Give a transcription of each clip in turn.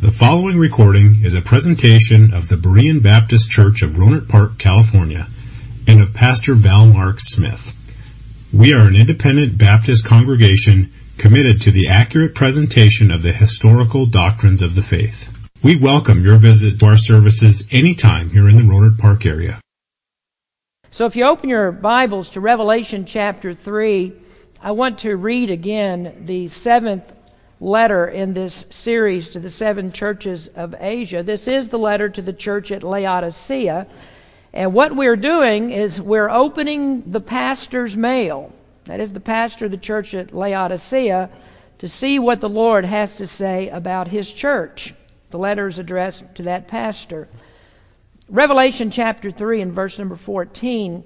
The following recording is a presentation of the Berean Baptist Church of Rohnert Park, California, and of Pastor Val Mark Smith. We are an independent Baptist congregation committed to the accurate presentation of the historical doctrines of the faith. We welcome your visit to our services anytime here in the Rohnert Park area. So if you open your Bibles to Revelation chapter 3, I want to read again the seventh letter in this series to the seven churches of Asia. This is the letter to the church at Laodicea. And what we're doing is we're opening the pastor's mail. That is the pastor of the church at Laodicea to see what the Lord has to say about his church. The letter is addressed to that pastor. Revelation chapter 3 and verse number 14.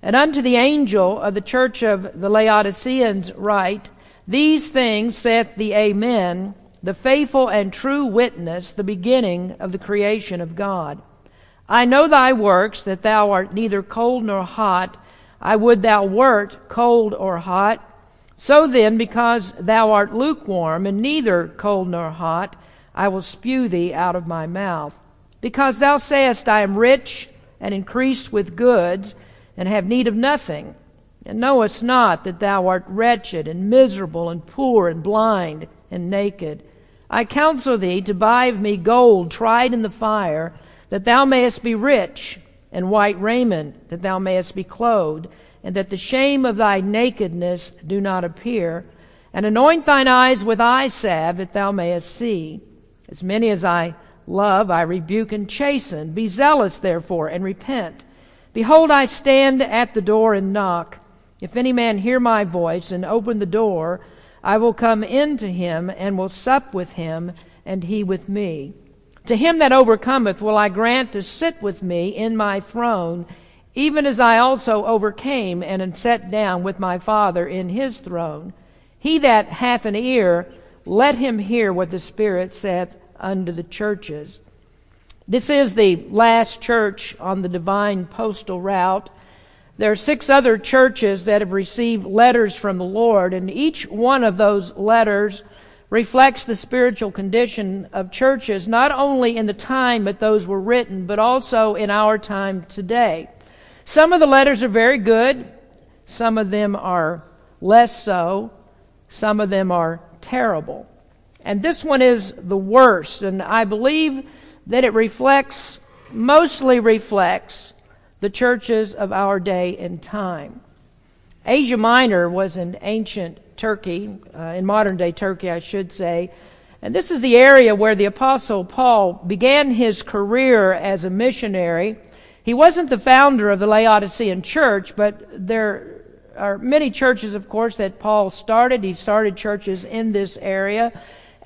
And unto the angel of the church of the Laodiceans write, these things saith the Amen, the faithful and true witness, the beginning of the creation of God. I know thy works, that thou art neither cold nor hot. I would thou wert cold or hot. So then, because thou art lukewarm, and neither cold nor hot, I will spew thee out of my mouth. Because thou sayest, I am rich and increased with goods, and have need of nothing and knowest not that thou art wretched and miserable and poor and blind and naked. I counsel thee to buy of me gold tried in the fire, that thou mayest be rich, and white raiment, that thou mayest be clothed, and that the shame of thy nakedness do not appear. And anoint thine eyes with eye salve, that thou mayest see. As many as I love, I rebuke and chasten. Be zealous, therefore, and repent. Behold, I stand at the door and knock. If any man hear my voice and open the door, I will come in to him and will sup with him, and he with me. To him that overcometh will I grant to sit with me in my throne, even as I also overcame and am set down with my Father in his throne. He that hath an ear, let him hear what the Spirit saith unto the churches. This is the last church on the divine postal route. There are six other churches that have received letters from the Lord, and each one of those letters reflects the spiritual condition of churches, not only in the time that those were written, but also in our time today. Some of the letters are very good, some of them are less so, some of them are terrible. And this one is the worst, and I believe that it reflects, mostly reflects, the churches of our day and time. Asia Minor was in ancient Turkey, uh, in modern day Turkey, I should say. And this is the area where the Apostle Paul began his career as a missionary. He wasn't the founder of the Laodicean church, but there are many churches, of course, that Paul started. He started churches in this area.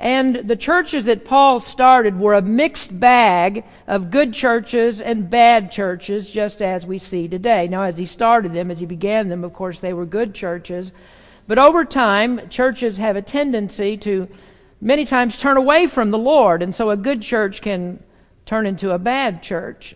And the churches that Paul started were a mixed bag of good churches and bad churches, just as we see today. Now, as he started them, as he began them, of course, they were good churches. But over time, churches have a tendency to many times turn away from the Lord, and so a good church can turn into a bad church.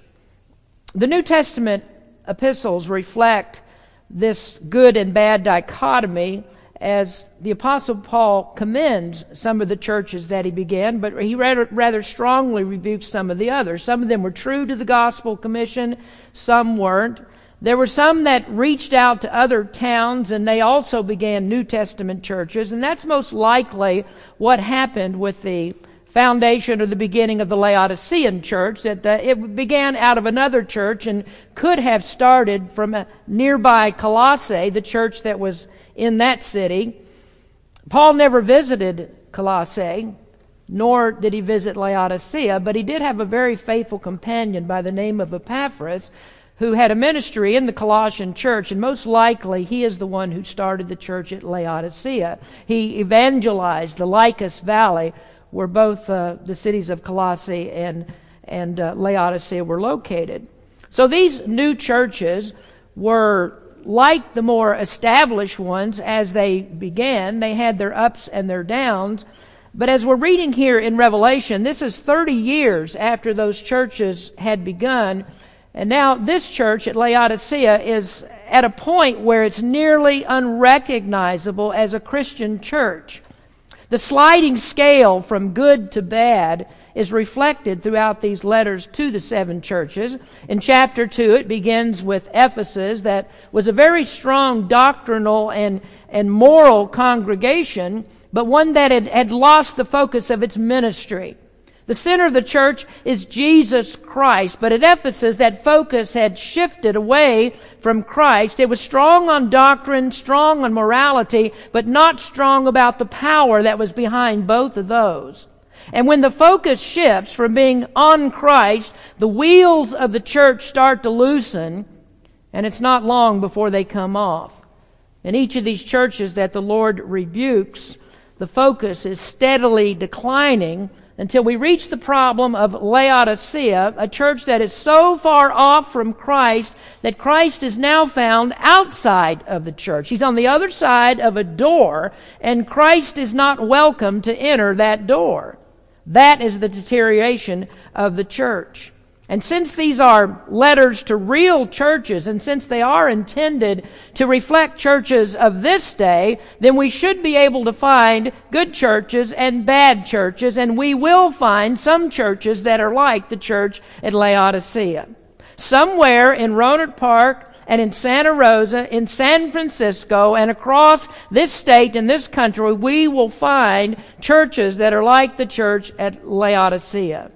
The New Testament epistles reflect this good and bad dichotomy as the Apostle Paul commends some of the churches that he began, but he rather, rather, strongly rebukes some of the others. Some of them were true to the gospel commission, some weren't. There were some that reached out to other towns and they also began New Testament churches, and that's most likely what happened with the foundation or the beginning of the Laodicean church, that the, it began out of another church and could have started from a nearby Colossae, the church that was in that city. Paul never visited Colossae, nor did he visit Laodicea, but he did have a very faithful companion by the name of Epaphras who had a ministry in the Colossian church, and most likely he is the one who started the church at Laodicea. He evangelized the Lycus Valley, where both uh, the cities of Colossae and, and uh, Laodicea were located. So these new churches were like the more established ones as they began. They had their ups and their downs. But as we're reading here in Revelation, this is 30 years after those churches had begun. And now this church at Laodicea is at a point where it's nearly unrecognizable as a Christian church. The sliding scale from good to bad is reflected throughout these letters to the seven churches. In chapter 2, it begins with Ephesus, that was a very strong doctrinal and, and moral congregation, but one that had, had lost the focus of its ministry. The center of the church is Jesus Christ, but at Ephesus that focus had shifted away from Christ. It was strong on doctrine, strong on morality, but not strong about the power that was behind both of those. And when the focus shifts from being on Christ, the wheels of the church start to loosen, and it's not long before they come off. In each of these churches that the Lord rebukes, the focus is steadily declining until we reach the problem of Laodicea, a church that is so far off from Christ that Christ is now found outside of the church. He's on the other side of a door, and Christ is not welcome to enter that door. That is the deterioration of the church. And since these are letters to real churches, and since they are intended to reflect churches of this day, then we should be able to find good churches and bad churches, and we will find some churches that are like the church at Laodicea. Somewhere in Rohnert Park and in Santa Rosa, in San Francisco, and across this state and this country, we will find churches that are like the church at Laodicea.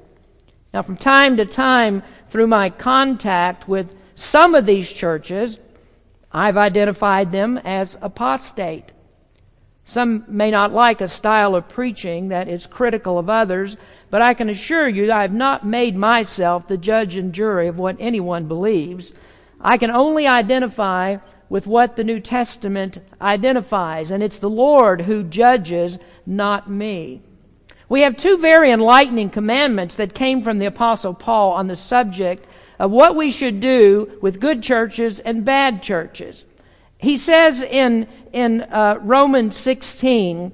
Now, from time to time, through my contact with some of these churches, I've identified them as apostate. Some may not like a style of preaching that is critical of others, but I can assure you that I have not made myself the judge and jury of what anyone believes. I can only identify with what the New Testament identifies, and it's the Lord who judges, not me. We have two very enlightening commandments that came from the Apostle Paul on the subject of what we should do with good churches and bad churches. He says in, in uh, Romans 16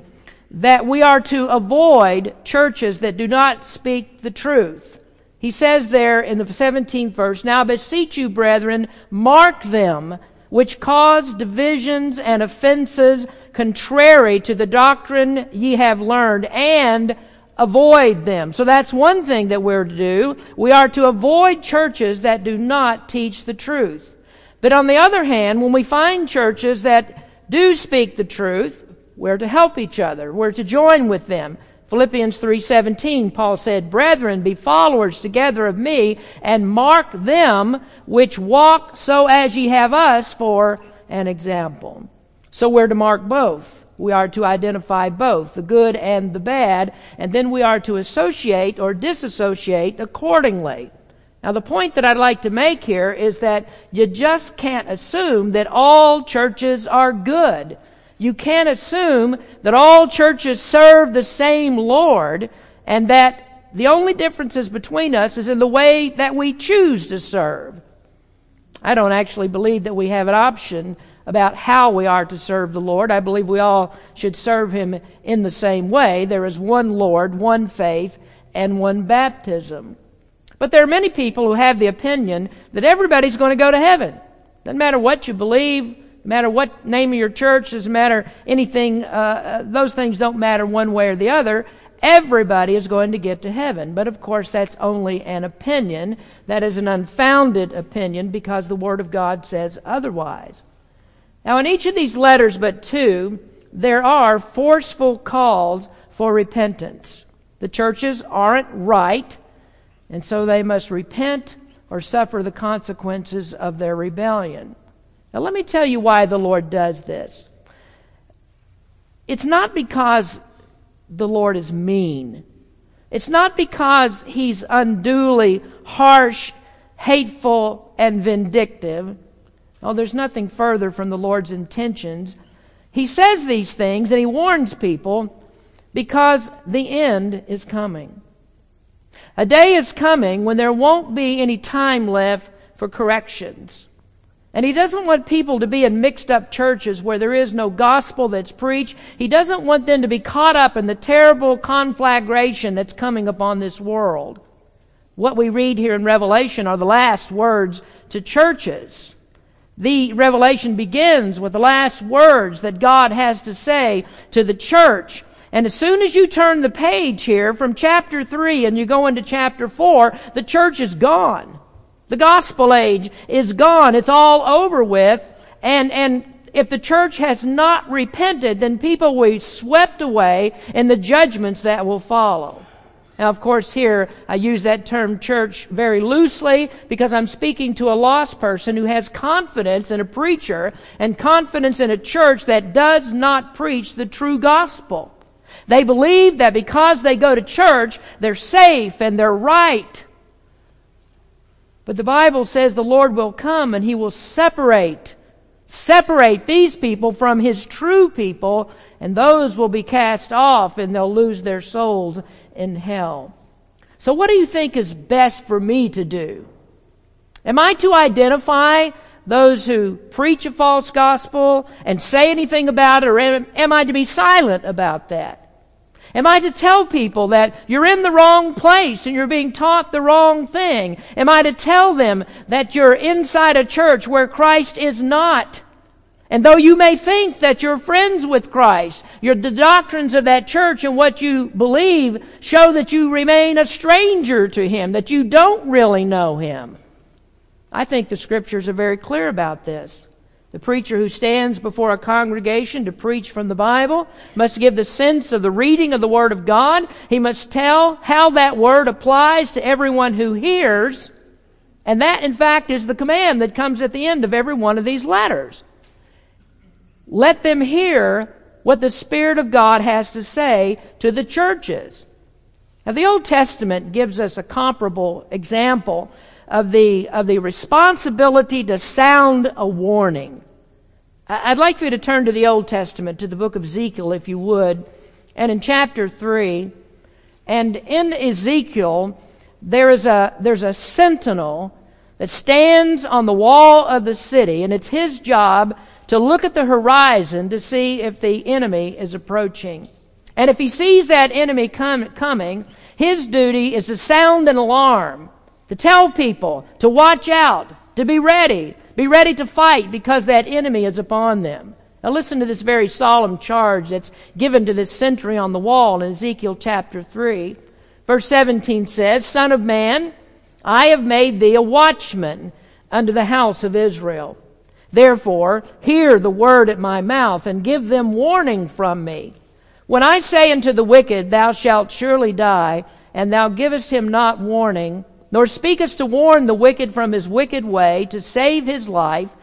that we are to avoid churches that do not speak the truth. He says there in the 17th verse, Now beseech you, brethren, mark them which cause divisions and offenses contrary to the doctrine ye have learned, and avoid them. So that's one thing that we're to do. We are to avoid churches that do not teach the truth. But on the other hand, when we find churches that do speak the truth, we're to help each other. We're to join with them. Philippians 3:17 Paul said, "Brethren, be followers together of me and mark them which walk so as ye have us for an example." So we're to mark both. We are to identify both, the good and the bad, and then we are to associate or disassociate accordingly. Now, the point that I'd like to make here is that you just can't assume that all churches are good. You can't assume that all churches serve the same Lord and that the only differences between us is in the way that we choose to serve. I don't actually believe that we have an option about how we are to serve the Lord. I believe we all should serve Him in the same way. There is one Lord, one faith, and one baptism. But there are many people who have the opinion that everybody's going to go to heaven. Doesn't matter what you believe, no matter what name of your church, doesn't matter anything, uh, uh, those things don't matter one way or the other. Everybody is going to get to heaven. But of course, that's only an opinion. That is an unfounded opinion because the Word of God says otherwise. Now, in each of these letters but two, there are forceful calls for repentance. The churches aren't right, and so they must repent or suffer the consequences of their rebellion. Now, let me tell you why the Lord does this. It's not because the Lord is mean. It's not because he's unduly harsh, hateful, and vindictive. Oh, there's nothing further from the Lord's intentions. He says these things and he warns people because the end is coming. A day is coming when there won't be any time left for corrections. And he doesn't want people to be in mixed up churches where there is no gospel that's preached. He doesn't want them to be caught up in the terrible conflagration that's coming upon this world. What we read here in Revelation are the last words to churches. The revelation begins with the last words that God has to say to the church. And as soon as you turn the page here from chapter 3 and you go into chapter 4, the church is gone. The gospel age is gone. It's all over with. And, and if the church has not repented, then people will be swept away in the judgments that will follow. Now, of course, here I use that term church very loosely because I'm speaking to a lost person who has confidence in a preacher and confidence in a church that does not preach the true gospel. They believe that because they go to church, they're safe and they're right. But the Bible says the Lord will come and He will separate, separate these people from His true people, and those will be cast off and they'll lose their souls in hell. So, what do you think is best for me to do? Am I to identify those who preach a false gospel and say anything about it, or am, I to be silent about that? Am I to tell people that you're in the wrong place and you're being taught the wrong thing? Am I to tell them that you're inside a church where Christ is not? And though you may think that you're friends with Christ, your, the doctrines of that church and what you believe show that you remain a stranger to Him, that you don't really know Him. I think the scriptures are very clear about this. The preacher who stands before a congregation to preach from the Bible must give the sense of the reading of the Word of God. He must tell how that Word applies to everyone who hears. And that, in fact, is the command that comes at the end of every one of these letters. Let them hear what the Spirit of God has to say to the churches. Now, the Old Testament gives us a comparable example of the, of the responsibility to sound a warning. I'd like for you to turn to the Old Testament, to the book of Ezekiel, if you would, and in chapter 3. And in Ezekiel, there is a, there's a sentinel that stands on the wall of the city, and it's his job to look at the horizon to see if the enemy is approaching. And if he sees that enemy com- coming, his duty is to sound an alarm, to tell people to watch out, to be ready, be ready to fight because that enemy is upon them. Now listen to this very solemn charge that's given to this sentry on the wall in Ezekiel chapter 3. Verse 17 says, Son of man, I have made thee a watchman unto the house of Israel. Therefore, hear the word at my mouth, and give them warning from me. When I say unto the wicked, Thou shalt surely die, and thou givest him not warning, nor speakest to warn the wicked from his wicked way, to save his life,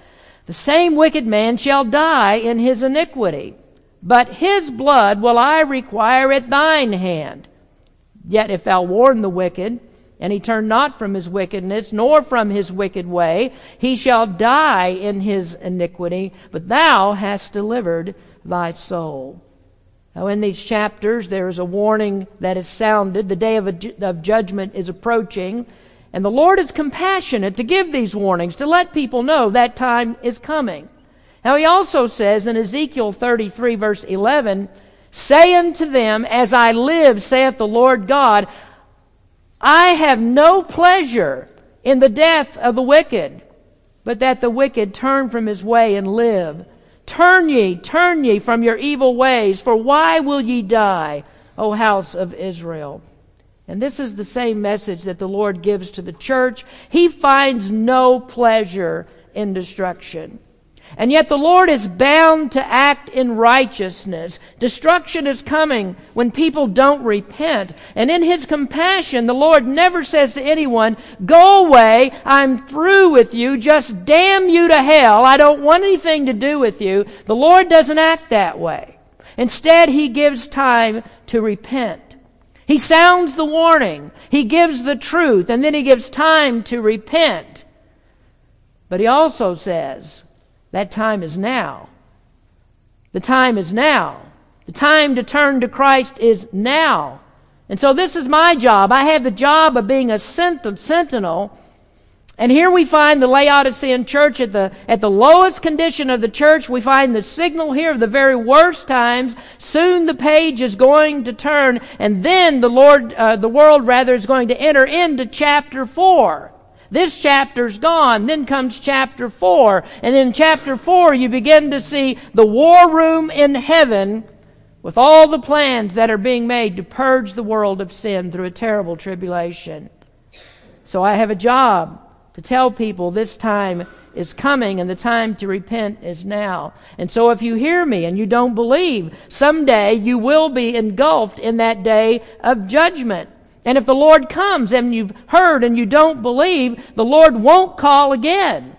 the same wicked man shall die in his iniquity. But his blood will I require at thine hand. Yet if thou warn the wicked, and he turn not from his wickedness, nor from his wicked way, he shall die in his iniquity, but thou hast delivered thy soul. Now, in these chapters, there is a warning that is sounded. The day of, of judgment is approaching. And the Lord is compassionate to give these warnings, to let people know that time is coming. Now, he also says in Ezekiel 33, verse 11, Say unto them, As I live, saith the Lord God, I have no pleasure in the death of the wicked, but that the wicked turn from his way and live. Turn ye, turn ye from your evil ways, for why will ye die, O house of Israel? And this is the same message that the Lord gives to the church. He finds no pleasure in destruction. And yet the Lord is bound to act in righteousness. Destruction is coming when people don't repent. And in His compassion, the Lord never says to anyone, go away, I'm through with you, just damn you to hell, I don't want anything to do with you. The Lord doesn't act that way. Instead, He gives time to repent. He sounds the warning. He gives the truth, and then He gives time to repent. But He also says, that time is now. The time is now. The time to turn to Christ is now. And so this is my job. I have the job of being a sentinel. And here we find the Laodicean church at the, at the lowest condition of the church. We find the signal here of the very worst times. Soon the page is going to turn, and then the Lord, uh, the world rather, is going to enter into chapter four. This chapter's gone. Then comes chapter 4. And in chapter 4, you begin to see the war room in heaven with all the plans that are being made to purge the world of sin through a terrible tribulation. So I have a job to tell people this time is coming and the time to repent is now. And so if you hear me and you don't believe, someday you will be engulfed in that day of judgment. And if the Lord comes and you've heard and you don't believe, the Lord won't call again.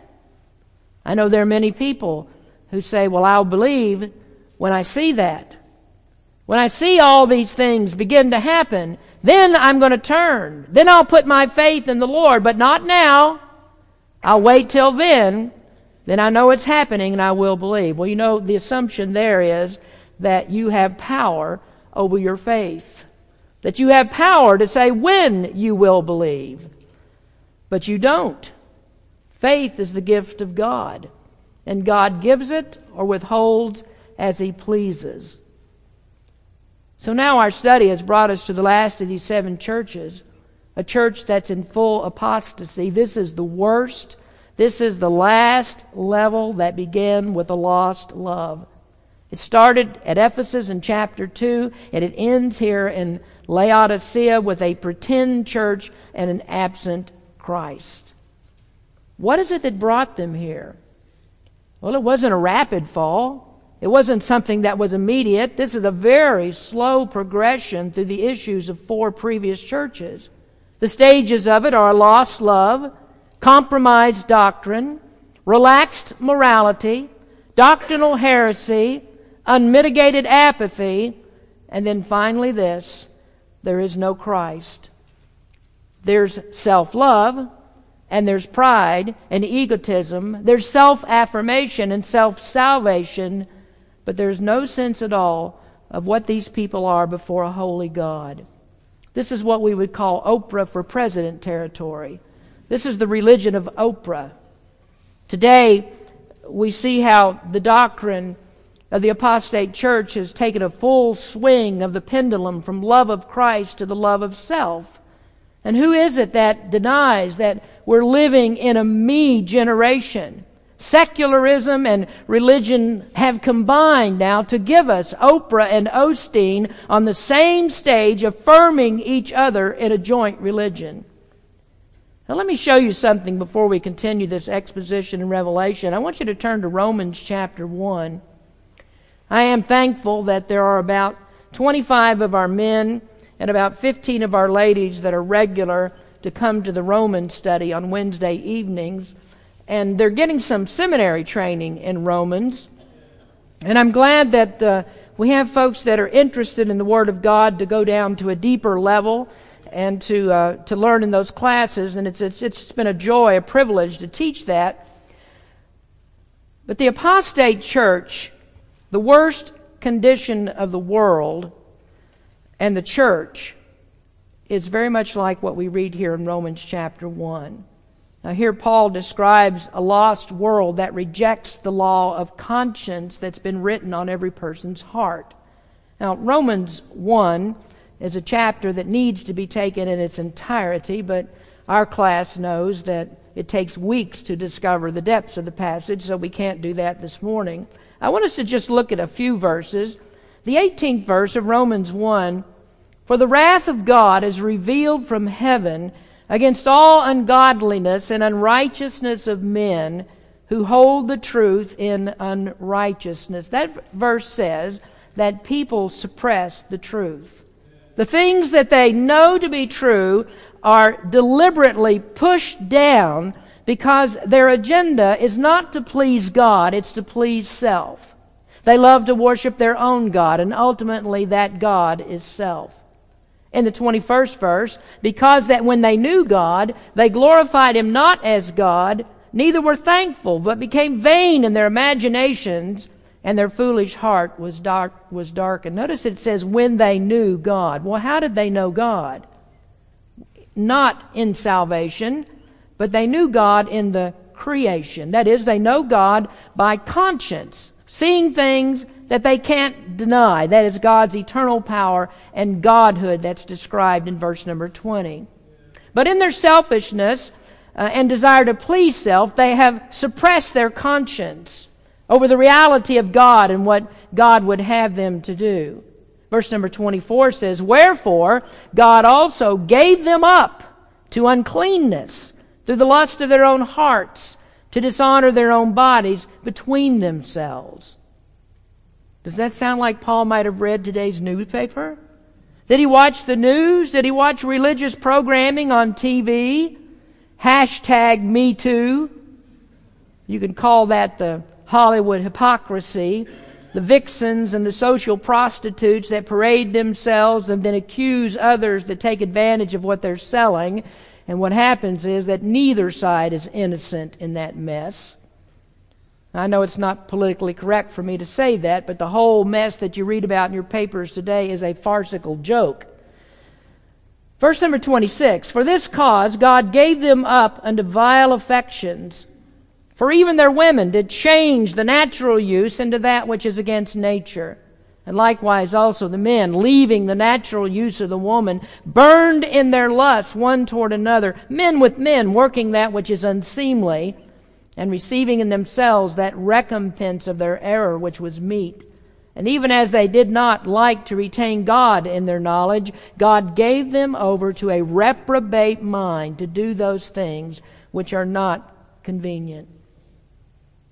I know there are many people who say, well, I'll believe when I see that. When I see all these things begin to happen, then I'm going to turn. Then I'll put my faith in the Lord, but not now. I'll wait till then. Then I know it's happening and I will believe. Well, you know, the assumption there is that you have power over your faith. That you have power to say when you will believe. But you don't. Faith is the gift of God. And God gives it or withholds as He pleases. So now our study has brought us to the last of these seven churches, a church that's in full apostasy. This is the worst. This is the last level that began with a lost love. It started at Ephesus in chapter 2, and it ends here in Laodicea with a pretend church and an absent Christ. What is it that brought them here? Well, it wasn't a rapid fall. It wasn't something that was immediate. This is a very slow progression through the issues of four previous churches. The stages of it are lost love, compromised doctrine, relaxed morality, doctrinal heresy, unmitigated apathy, and then finally this there is no Christ. There's self love, and there's pride and egotism. There's self affirmation and self salvation but there's no sense at all of what these people are before a holy God. This is what we would call Oprah for president territory. This is the religion of Oprah. Today, we see how the doctrine of the apostate church has taken a full swing of the pendulum from love of Christ to the love of self. And who is it that denies that we're living in a me generation? Secularism and religion have combined now to give us Oprah and Osteen on the same stage, affirming each other in a joint religion. Now, let me show you something before we continue this exposition in Revelation. I want you to turn to Romans chapter 1. I am thankful that there are about 25 of our men and about 15 of our ladies that are regular to come to the Roman study on Wednesday evenings and they're getting some seminary training in Romans. And I'm glad that uh, we have folks that are interested in the Word of God to go down to a deeper level and to uh, to learn in those classes. And it's, it's it's been a joy, a privilege to teach that. But the apostate church, the worst condition of the world, and the church is very much like what we read here in Romans chapter one. Now, here Paul describes a lost world that rejects the law of conscience that's been written on every person's heart. Now, Romans 1 is a chapter that needs to be taken in its entirety, but our class knows that it takes weeks to discover the depths of the passage, so we can't do that this morning. I want us to just look at a few verses. The 18th verse of Romans 1 For the wrath of God is revealed from heaven against all ungodliness and unrighteousness of men who hold the truth in unrighteousness. That verse says that people suppress the truth. The things that they know to be true are deliberately pushed down because their agenda is not to please God, it's to please self. They love to worship their own God, and ultimately that God is self in the 21st verse, because that when they knew God, they glorified him not as God, neither were thankful, but became vain in their imaginations, and their foolish heart was dark was darkened. Notice it says when they knew God. Well, how did they know God? Not in salvation, but they knew God in the creation. That is, they know God by conscience, seeing things that they can't deny. That is God's eternal power and Godhood that's described in verse number 20. But in their selfishness uh, and desire to please self, they have suppressed their conscience over the reality of God and what God would have them to do. Verse number 24 says, Wherefore God also gave them up to uncleanness through the lust of their own hearts to dishonor their own bodies between themselves. Does that sound like Paul might have read today's newspaper? Did he watch the news? Did he watch religious programming on TV? Hashtag me too. You can call that the Hollywood hypocrisy the vixens and the social prostitutes that parade themselves and then accuse others that take advantage of what they're selling. And what happens is that neither side is innocent in that mess. I know it's not politically correct for me to say that, but the whole mess that you read about in your papers today is a farcical joke. Verse number 26 For this cause God gave them up unto vile affections for even their women did change the natural use into that which is against nature. And likewise also the men, leaving the natural use of the woman, burned in their lusts one toward another, men with men, working that which is unseemly, and receiving in themselves that recompense of their error which was meet. And even as they did not like to retain God in their knowledge, God gave them over to a reprobate mind to do those things which are not convenient.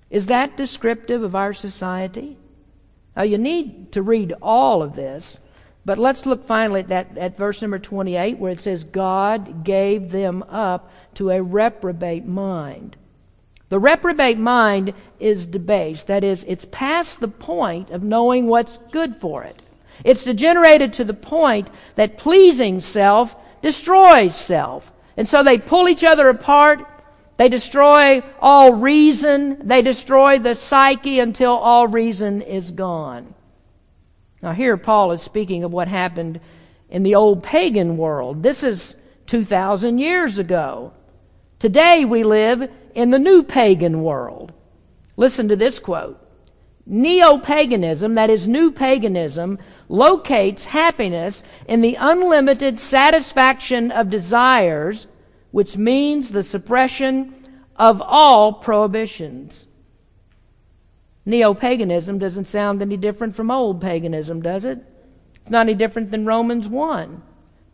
Is that descriptive of our society? Now, you need to read all of this, but let's look finally at, that, at verse number 28 where it says, God gave them up to a reprobate mind. The reprobate mind is debased. That is, it's past the point of knowing what's good for it. It's degenerated to the point that pleasing self destroys self. And so they pull each other apart they destroy all reason. They destroy the psyche until all reason is gone. Now, here Paul is speaking of what happened in the old pagan world. This is 2,000 years ago. Today we live in the new pagan world. Listen to this quote. Neo paganism, that is, new paganism, locates happiness in the unlimited satisfaction of desires which means the suppression of all prohibitions. Neo paganism doesn't sound any different from old paganism, does it? It's not any different than Romans 1.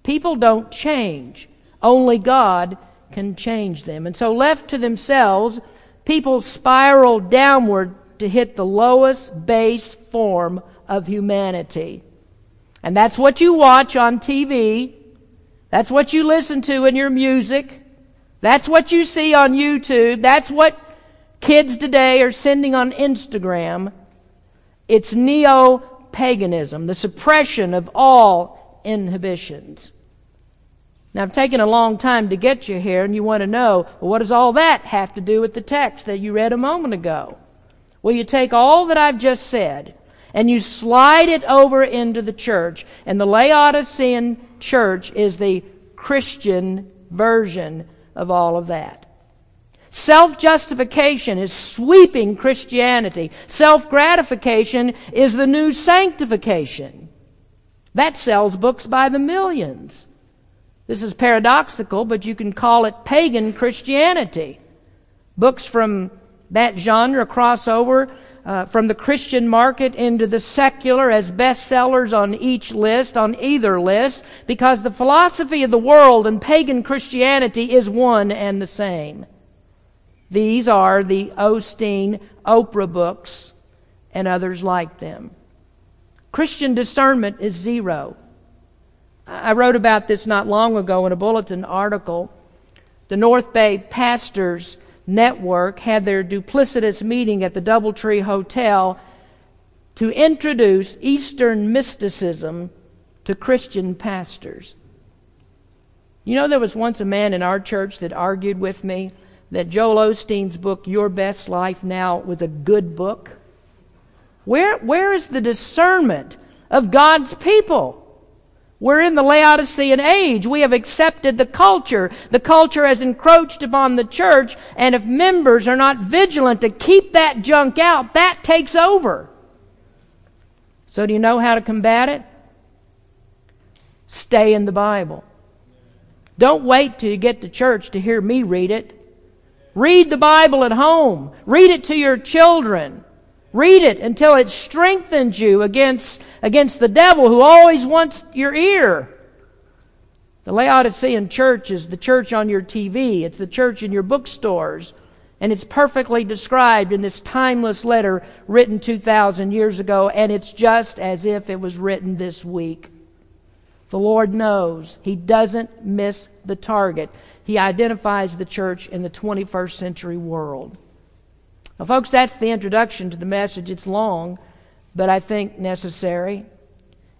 People don't change, only God can change them. And so, left to themselves, people spiral downward to hit the lowest base form of humanity. And that's what you watch on TV. That's what you listen to in your music. That's what you see on YouTube. That's what kids today are sending on Instagram. It's neo paganism, the suppression of all inhibitions. Now, I've taken a long time to get you here, and you want to know well, what does all that have to do with the text that you read a moment ago? Well, you take all that I've just said and you slide it over into the church, and the Laodicean church is the Christian version of all of that. Self justification is sweeping Christianity. Self gratification is the new sanctification. That sells books by the millions. This is paradoxical, but you can call it pagan Christianity. Books from that genre cross over uh, from the Christian market into the secular as bestsellers on each list, on either list, because the philosophy of the world and pagan Christianity is one and the same. These are the Osteen, Oprah books, and others like them. Christian discernment is zero. I wrote about this not long ago in a bulletin article. The North Bay pastors Network had their duplicitous meeting at the Doubletree Hotel to introduce Eastern mysticism to Christian pastors. You know, there was once a man in our church that argued with me that Joel Osteen's book, Your Best Life Now, was a good book. Where, where is the discernment of God's people? We're in the Laodicean age. We have accepted the culture. The culture has encroached upon the church, and if members are not vigilant to keep that junk out, that takes over. So, do you know how to combat it? Stay in the Bible. Don't wait till you get to church to hear me read it. Read the Bible at home. Read it to your children. Read it until it strengthens you against, against the devil who always wants your ear. The Laodicean church is the church on your TV. It's the church in your bookstores. And it's perfectly described in this timeless letter written 2,000 years ago, and it's just as if it was written this week. The Lord knows. He doesn't miss the target. He identifies the church in the 21st century world. Well, folks, that's the introduction to the message. It's long, but I think necessary.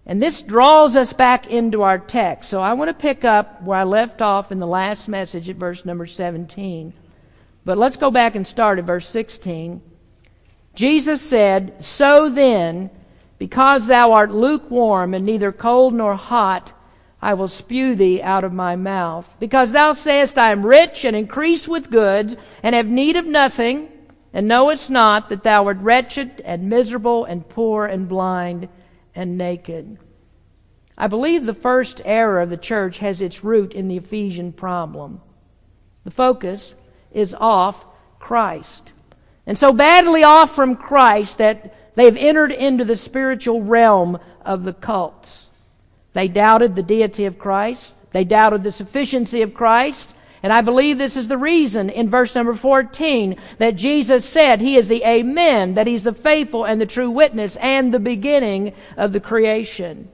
And this draws us back into our text. So I want to pick up where I left off in the last message at verse number 17. But let's go back and start at verse 16. Jesus said, So then, because thou art lukewarm and neither cold nor hot, I will spew thee out of my mouth. Because thou sayest, I am rich and increase with goods, and have need of nothing, and knowest not that thou art wretched and miserable and poor and blind and naked. I believe the first error of the church has its root in the Ephesian problem. The focus is off Christ. And so badly off from Christ that they've entered into the spiritual realm of the cults. They doubted the deity of Christ. They doubted the sufficiency of Christ. And I believe this is the reason in verse number 14 that Jesus said he is the Amen, that he's the faithful and the true witness and the beginning of the creation.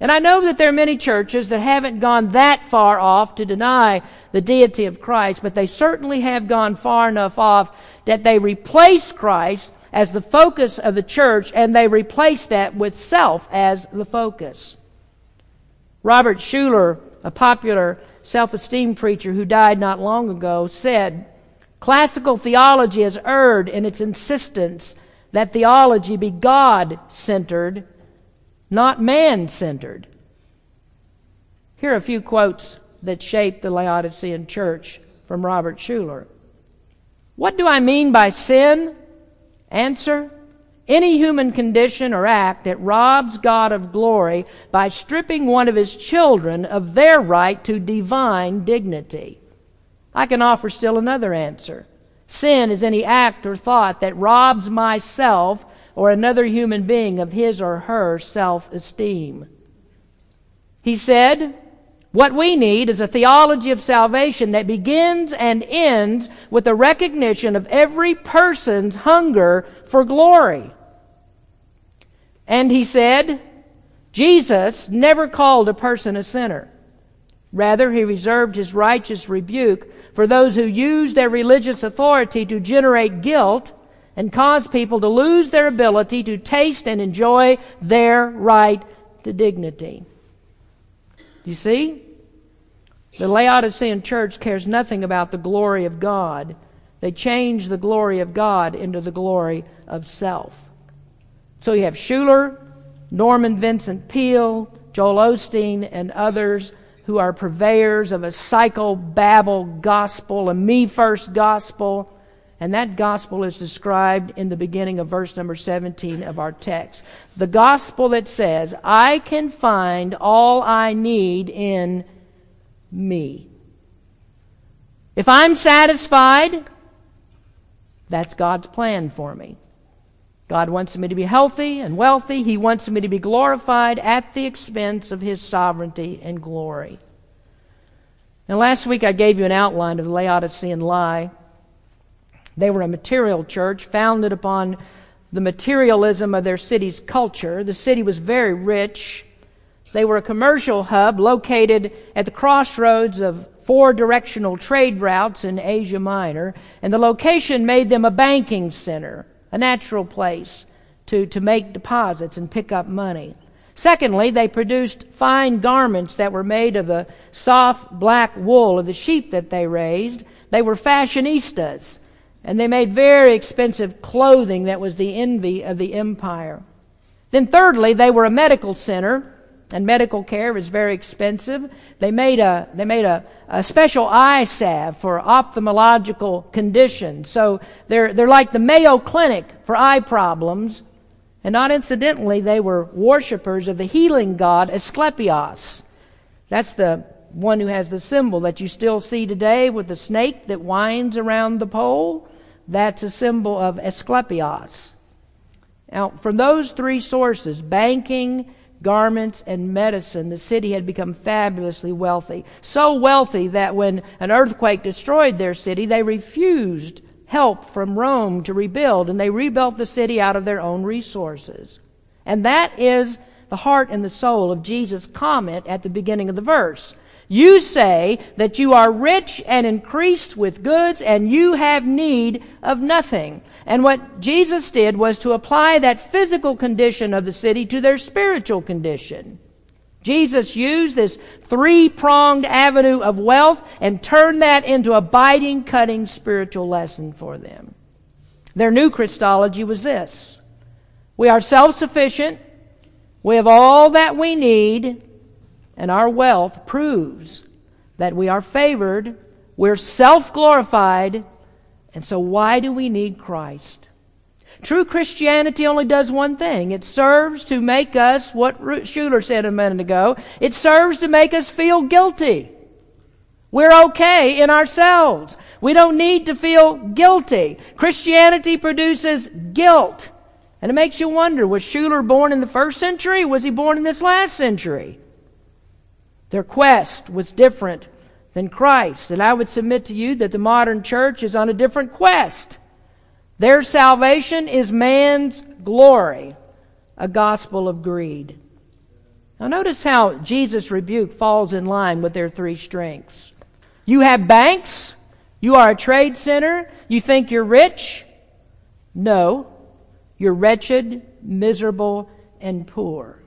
And I know that there are many churches that haven't gone that far off to deny the deity of Christ, but they certainly have gone far enough off that they replace Christ as the focus of the church and they replace that with self as the focus. Robert Schuller, a popular self esteem preacher who died not long ago, said, Classical theology has erred in its insistence that theology be God centered, not man centered. Here are a few quotes that shaped the Laodicean church from Robert Schuller. What do I mean by sin? Answer any human condition or act that robs God of glory by stripping one of his children of their right to divine dignity. I can offer still another answer. Sin is any act or thought that robs myself or another human being of his or her self esteem. He said, what we need is a theology of salvation that begins and ends with the recognition of every person's hunger for glory. And he said, Jesus never called a person a sinner. Rather, he reserved his righteous rebuke for those who use their religious authority to generate guilt and cause people to lose their ability to taste and enjoy their right to dignity. You see? The Laodicean church cares nothing about the glory of God. They change the glory of God into the glory of self. So you have Schuller, Norman Vincent Peale, Joel Osteen, and others who are purveyors of a psychobabble gospel, a me first gospel. And that gospel is described in the beginning of verse number 17 of our text. The gospel that says, I can find all I need in me. If I'm satisfied, that's God's plan for me. God wants me to be healthy and wealthy. He wants me to be glorified at the expense of His sovereignty and glory. Now, last week I gave you an outline of the Laodicean lie. They were a material church founded upon the materialism of their city's culture. The city was very rich. They were a commercial hub located at the crossroads of four directional trade routes in Asia Minor, and the location made them a banking center a natural place to, to make deposits and pick up money. Secondly, they produced fine garments that were made of the soft black wool of the sheep that they raised. They were fashionistas, and they made very expensive clothing that was the envy of the empire. Then, thirdly, they were a medical center and medical care was very expensive. They made a they made a, a special eye salve for ophthalmological conditions. So they're they're like the Mayo Clinic for eye problems. And not incidentally, they were worshippers of the healing god Asclepius. That's the one who has the symbol that you still see today with the snake that winds around the pole. That's a symbol of Asclepius. Now, from those three sources, banking, garments, and medicine, the city had become fabulously wealthy. So wealthy that when an earthquake destroyed their city, they refused help from Rome to rebuild, and they rebuilt the city out of their own resources. And that is the heart and the soul of Jesus' comment at the beginning of the verse. You say that you are rich and increased with goods, and you have need of nothing. And what Jesus did was to apply that physical condition of the city to their spiritual condition. Jesus used this three pronged avenue of wealth and turned that into a biting, cutting spiritual lesson for them. Their new Christology was this We are self sufficient, we have all that we need, and our wealth proves that we are favored, we're self glorified, and so why do we need Christ? True Christianity only does one thing. It serves to make us, what Schuller said a minute ago, it serves to make us feel guilty. We're okay in ourselves. We don't need to feel guilty. Christianity produces guilt. And it makes you wonder, was Schuller born in the first century? was he born in this last century? Their quest was different than Christ. And I would submit to you that the modern church is on a different quest. Their salvation is man's glory, a gospel of greed. Now, notice how Jesus' rebuke falls in line with their three strengths. You have banks, you are a trade center, you think you're rich. No, you're wretched, miserable, and poor.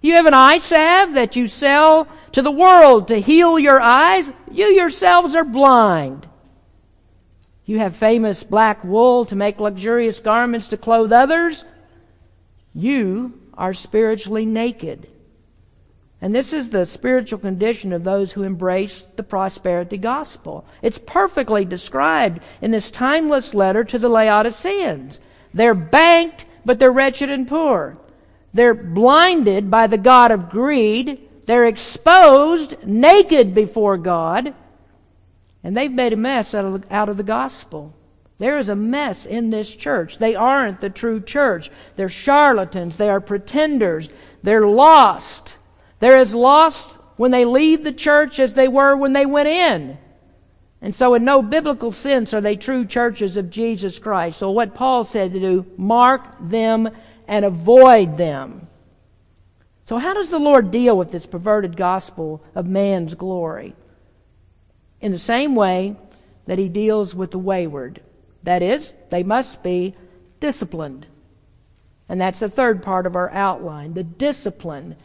You have an eye salve that you sell to the world to heal your eyes. You yourselves are blind. You have famous black wool to make luxurious garments to clothe others. You are spiritually naked. And this is the spiritual condition of those who embrace the prosperity gospel. It's perfectly described in this timeless letter to the Laodiceans. They're banked, but they're wretched and poor. They're blinded by the God of greed. They're exposed, naked before God. And they've made a mess out of, out of the gospel. There is a mess in this church. They aren't the true church. They're charlatans. They are pretenders. They're lost. They're as lost when they leave the church as they were when they went in. And so, in no biblical sense, are they true churches of Jesus Christ. So, what Paul said to do, mark them and avoid them. So, how does the Lord deal with this perverted gospel of man's glory? In the same way that he deals with the wayward. That is, they must be disciplined. And that's the third part of our outline the discipline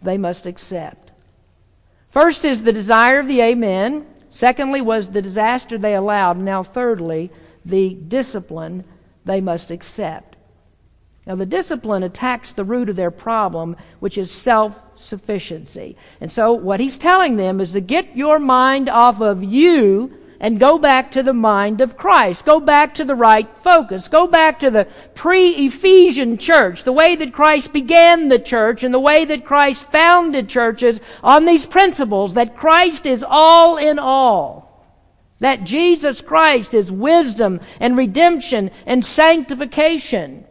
they must accept. First is the desire of the Amen. Secondly, was the disaster they allowed. Now, thirdly, the discipline they must accept. Now, the discipline attacks the root of their problem, which is self sufficiency. And so, what he's telling them is to get your mind off of you and go back to the mind of Christ. Go back to the right focus. Go back to the pre-Ephesian church, the way that Christ began the church and the way that Christ founded churches on these principles that Christ is all in all. That Jesus Christ is wisdom and redemption and sanctification.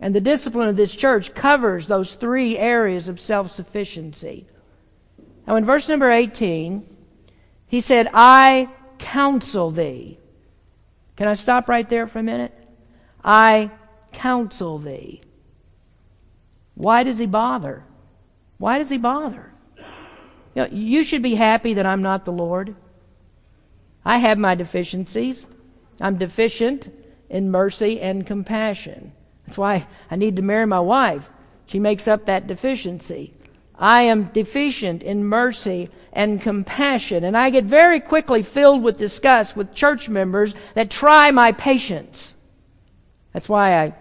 And the discipline of this church covers those three areas of self sufficiency. Now, in verse number 18, he said, I counsel thee. Can I stop right there for a minute? I counsel thee. Why does he bother? Why does he bother? You, know, you should be happy that I'm not the Lord. I have my deficiencies. I'm deficient in mercy and compassion. That's why I need to marry my wife. She makes up that deficiency. I am deficient in mercy and compassion. And I get very quickly filled with disgust with church members that try my patience. That's why I,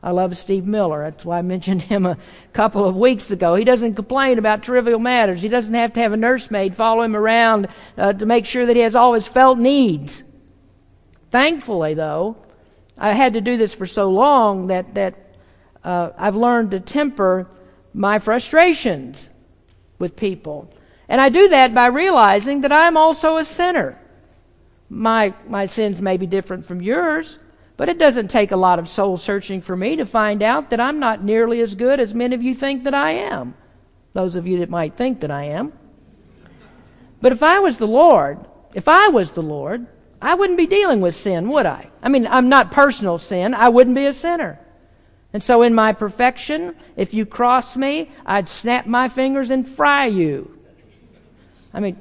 I love Steve Miller. That's why I mentioned him a couple of weeks ago. He doesn't complain about trivial matters. He doesn't have to have a nursemaid follow him around uh, to make sure that he has all his felt needs. Thankfully, though, I had to do this for so long that, that uh, I've learned to temper my frustrations with people. And I do that by realizing that I'm also a sinner. My, my sins may be different from yours, But it doesn't take a lot of soul searching for me to find out that I'm not nearly as good as many of you think that I am. Those of you that might think that I am. But if I was the Lord, if I was the Lord, I wouldn't be dealing with sin, would I? I mean, I'm not personal sin. I wouldn't be a sinner. And so in my perfection, if you cross me, I'd snap my fingers and fry you. I mean,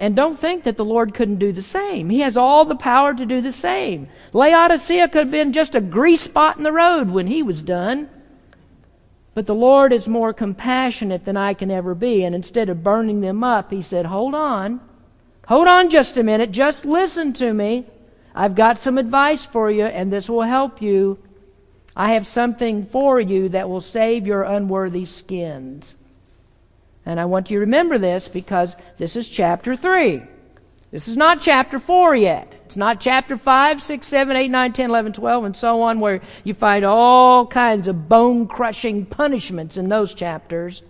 and don't think that the Lord couldn't do the same. He has all the power to do the same. Laodicea could have been just a grease spot in the road when he was done. But the Lord is more compassionate than I can ever be. And instead of burning them up, he said, Hold on. Hold on just a minute. Just listen to me. I've got some advice for you, and this will help you. I have something for you that will save your unworthy skins. And I want you to remember this because this is chapter 3. This is not chapter 4 yet. It's not chapter 5, 6, 7, 8, 9, 10, 11, 12, and so on, where you find all kinds of bone crushing punishments in those chapters.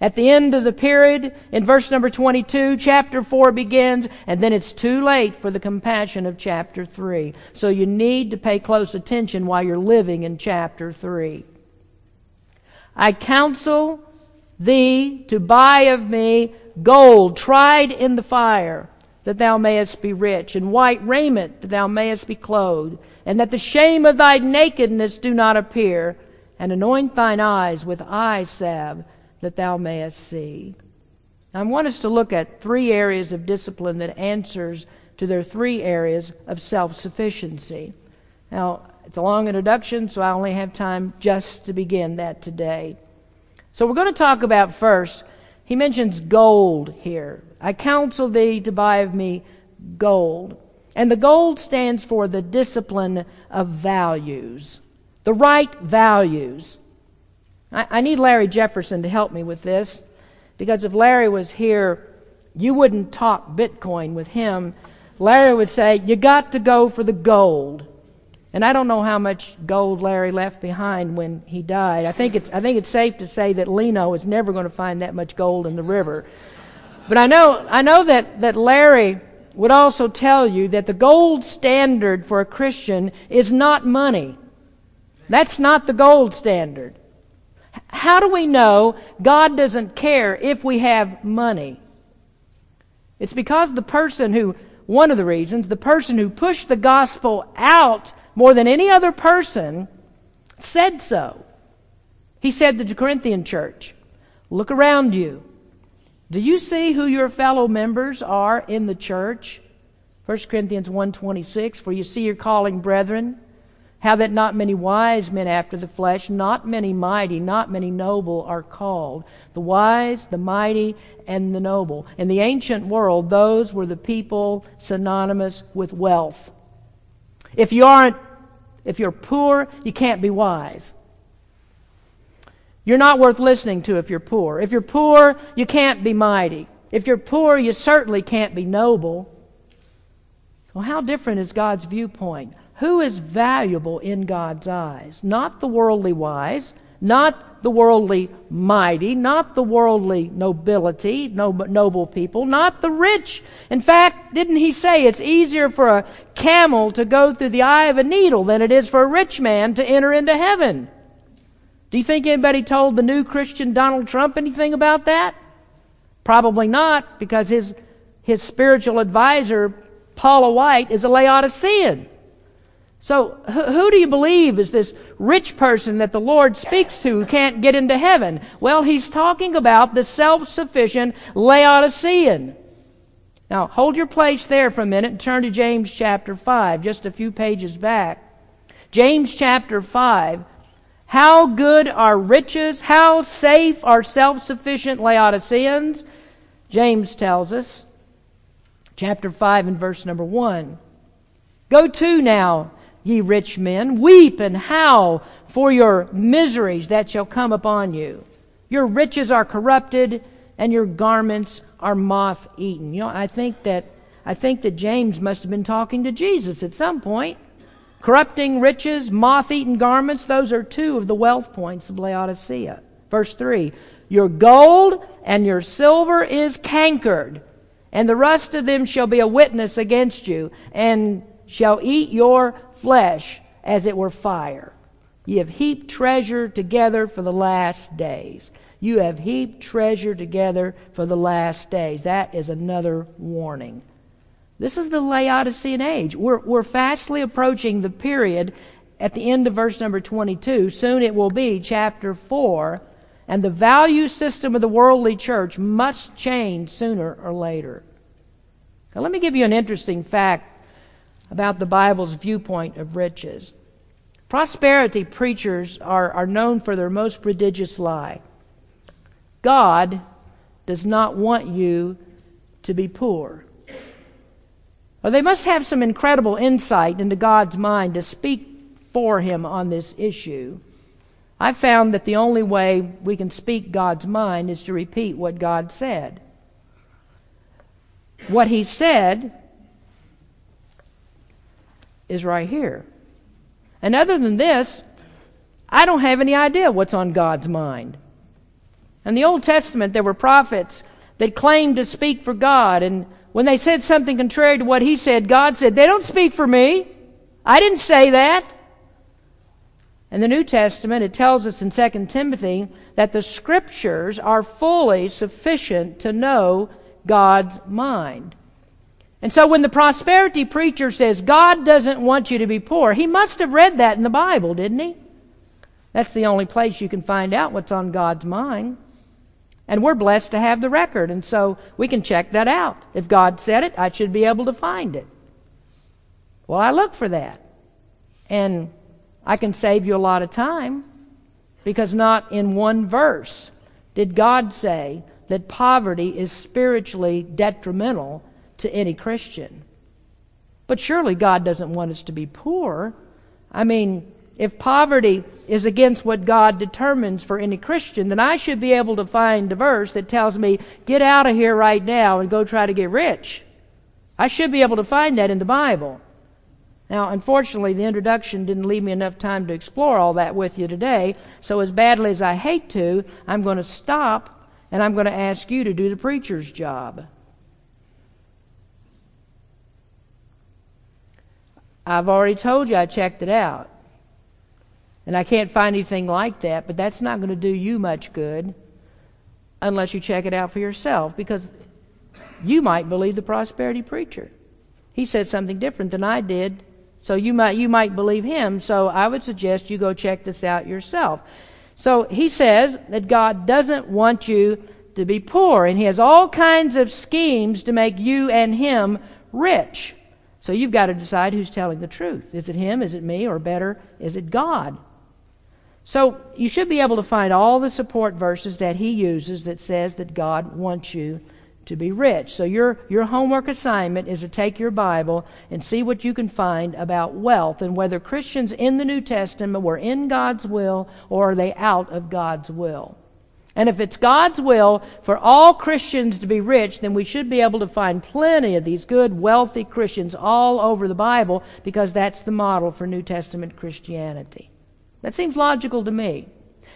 At the end of the period, in verse number 22, chapter 4 begins, and then it's too late for the compassion of chapter 3. So you need to pay close attention while you're living in chapter 3. I counsel thee to buy of me gold tried in the fire, that thou mayest be rich, and white raiment, that thou mayest be clothed, and that the shame of thy nakedness do not appear, and anoint thine eyes with eye salve that thou mayest see. I want us to look at three areas of discipline that answers to their three areas of self-sufficiency. Now, it's a long introduction, so I only have time just to begin that today. So we're going to talk about first, he mentions gold here. I counsel thee to buy of me gold. And the gold stands for the discipline of values, the right values. I, I need Larry Jefferson to help me with this because if Larry was here, you wouldn't talk Bitcoin with him. Larry would say, You got to go for the gold. And I don't know how much gold Larry left behind when he died. I think it's, I think it's safe to say that Leno is never going to find that much gold in the river. But I know, I know that, that Larry would also tell you that the gold standard for a Christian is not money. That's not the gold standard. How do we know God doesn't care if we have money? It's because the person who, one of the reasons, the person who pushed the gospel out more than any other person said so. He said to the Corinthian church, Look around you. Do you see who your fellow members are in the church? 1 Corinthians 1.26, For you see your calling brethren, how that not many wise men after the flesh, not many mighty, not many noble are called. The wise, the mighty, and the noble. In the ancient world, those were the people synonymous with wealth. If you aren't, if you're poor, you can't be wise. You're not worth listening to if you're poor. If you're poor, you can't be mighty. If you're poor, you certainly can't be noble. Well, how different is God's viewpoint? Who is valuable in God's eyes? Not the worldly wise, not the worldly mighty, not the worldly nobility, noble people, not the rich. In fact, didn't he say it's easier for a camel to go through the eye of a needle than it is for a rich man to enter into heaven? Do you think anybody told the new Christian Donald Trump anything about that? Probably not, because his, his spiritual advisor, Paula White, is a Laodicean. So, who do you believe is this rich person that the Lord speaks to who can't get into heaven? Well, he's talking about the self sufficient Laodicean. Now, hold your place there for a minute and turn to James chapter 5, just a few pages back. James chapter 5. How good are riches? How safe are self sufficient Laodiceans? James tells us, chapter 5 and verse number 1. Go to now ye rich men, weep and howl for your miseries that shall come upon you. Your riches are corrupted, and your garments are moth eaten. You know, I think that I think that James must have been talking to Jesus at some point. Corrupting riches, moth eaten garments, those are two of the wealth points of Laodicea. Verse 3 Your gold and your silver is cankered, and the rust of them shall be a witness against you, and shall eat your flesh as it were fire. Ye have heaped treasure together for the last days. You have heaped treasure together for the last days. That is another warning. This is the Laodicean age. We're, we're fastly approaching the period at the end of verse number 22. Soon it will be chapter 4, and the value system of the worldly church must change sooner or later. Now, let me give you an interesting fact about the Bible's viewpoint of riches. Prosperity preachers are, are known for their most prodigious lie. God does not want you to be poor. Well, they must have some incredible insight into God's mind to speak for him on this issue. I've found that the only way we can speak God's mind is to repeat what God said. What he said is right here. And other than this, I don't have any idea what's on God's mind. In the Old Testament, there were prophets that claimed to speak for God, and when they said something contrary to what he said, God said, They don't speak for me. I didn't say that. In the New Testament, it tells us in 2 Timothy that the Scriptures are fully sufficient to know God's mind. And so when the prosperity preacher says God doesn't want you to be poor, he must have read that in the Bible, didn't he? That's the only place you can find out what's on God's mind. And we're blessed to have the record, and so we can check that out. If God said it, I should be able to find it. Well, I look for that. And I can save you a lot of time because not in one verse did God say that poverty is spiritually detrimental to any Christian. But surely God doesn't want us to be poor. I mean, if poverty is against what God determines for any Christian, then I should be able to find a verse that tells me, get out of here right now and go try to get rich. I should be able to find that in the Bible. Now, unfortunately, the introduction didn't leave me enough time to explore all that with you today, so as badly as I hate to, I'm going to stop and I'm going to ask you to do the preacher's job. I've already told you I checked it out. And I can't find anything like that, but that's not going to do you much good unless you check it out for yourself because you might believe the prosperity preacher. He said something different than I did, so you might you might believe him. So I would suggest you go check this out yourself. So he says that God doesn't want you to be poor and he has all kinds of schemes to make you and him rich. So you've got to decide who's telling the truth. Is it him? Is it me? Or better, is it God? So you should be able to find all the support verses that he uses that says that God wants you to be rich. So your your homework assignment is to take your Bible and see what you can find about wealth and whether Christians in the New Testament were in God's will or are they out of God's will. And if it's God's will for all Christians to be rich, then we should be able to find plenty of these good, wealthy Christians all over the Bible because that's the model for New Testament Christianity. That seems logical to me.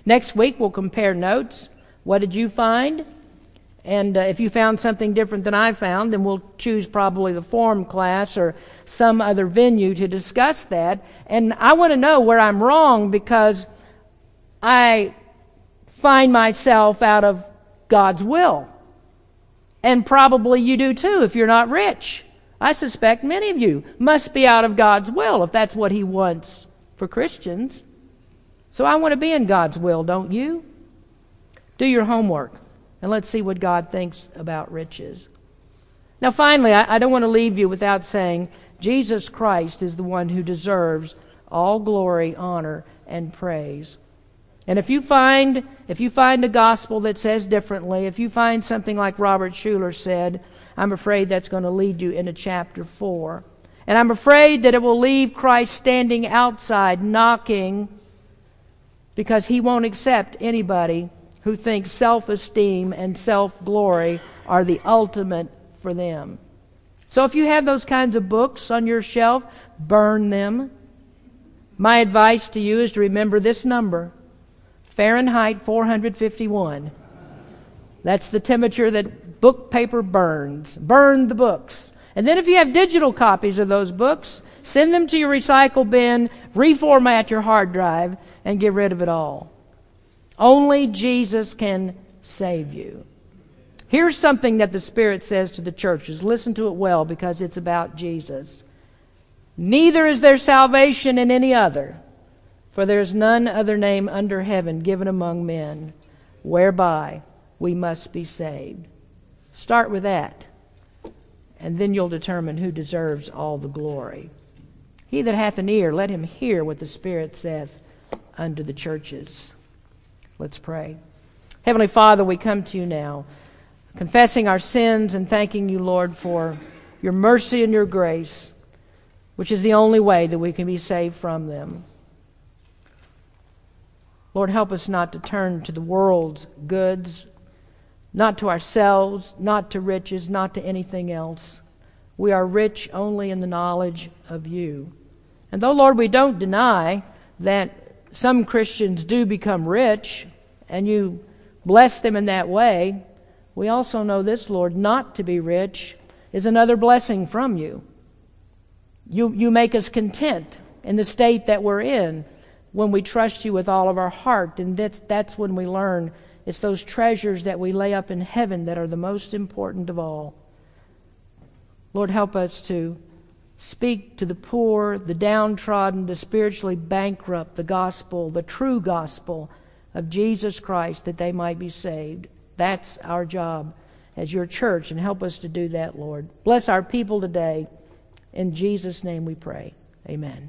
Next week, we'll compare notes. What did you find? And uh, if you found something different than I found, then we'll choose probably the form class or some other venue to discuss that. And I want to know where I'm wrong because I find myself out of God's will. And probably you do too if you're not rich. I suspect many of you must be out of God's will if that's what He wants for Christians. So I want to be in God's will, don't you? Do your homework and let's see what God thinks about riches. Now, finally, I, I don't want to leave you without saying Jesus Christ is the one who deserves all glory, honor, and praise. And if you find if you find a gospel that says differently, if you find something like Robert Schuller said, I'm afraid that's going to lead you into chapter 4. And I'm afraid that it will leave Christ standing outside knocking because he won't accept anybody who thinks self esteem and self glory are the ultimate for them. So if you have those kinds of books on your shelf, burn them. My advice to you is to remember this number Fahrenheit 451. That's the temperature that book paper burns. Burn the books. And then if you have digital copies of those books, send them to your recycle bin, reformat your hard drive, and get rid of it all. Only Jesus can save you. Here's something that the Spirit says to the churches. Listen to it well because it's about Jesus. Neither is there salvation in any other, for there is none other name under heaven given among men whereby we must be saved. Start with that, and then you'll determine who deserves all the glory. He that hath an ear, let him hear what the Spirit saith unto the churches. Let's pray. Heavenly Father, we come to you now, confessing our sins and thanking you, Lord, for your mercy and your grace, which is the only way that we can be saved from them. Lord, help us not to turn to the world's goods, not to ourselves, not to riches, not to anything else. We are rich only in the knowledge of you. And though, Lord, we don't deny that some Christians do become rich and you bless them in that way, we also know this, Lord, not to be rich is another blessing from you. You, you make us content in the state that we're in when we trust you with all of our heart. And that's, that's when we learn it's those treasures that we lay up in heaven that are the most important of all. Lord, help us to speak to the poor, the downtrodden, the spiritually bankrupt, the gospel, the true gospel of Jesus Christ, that they might be saved. That's our job as your church, and help us to do that, Lord. Bless our people today. In Jesus' name we pray. Amen.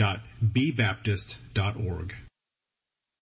www.bbaptist.org.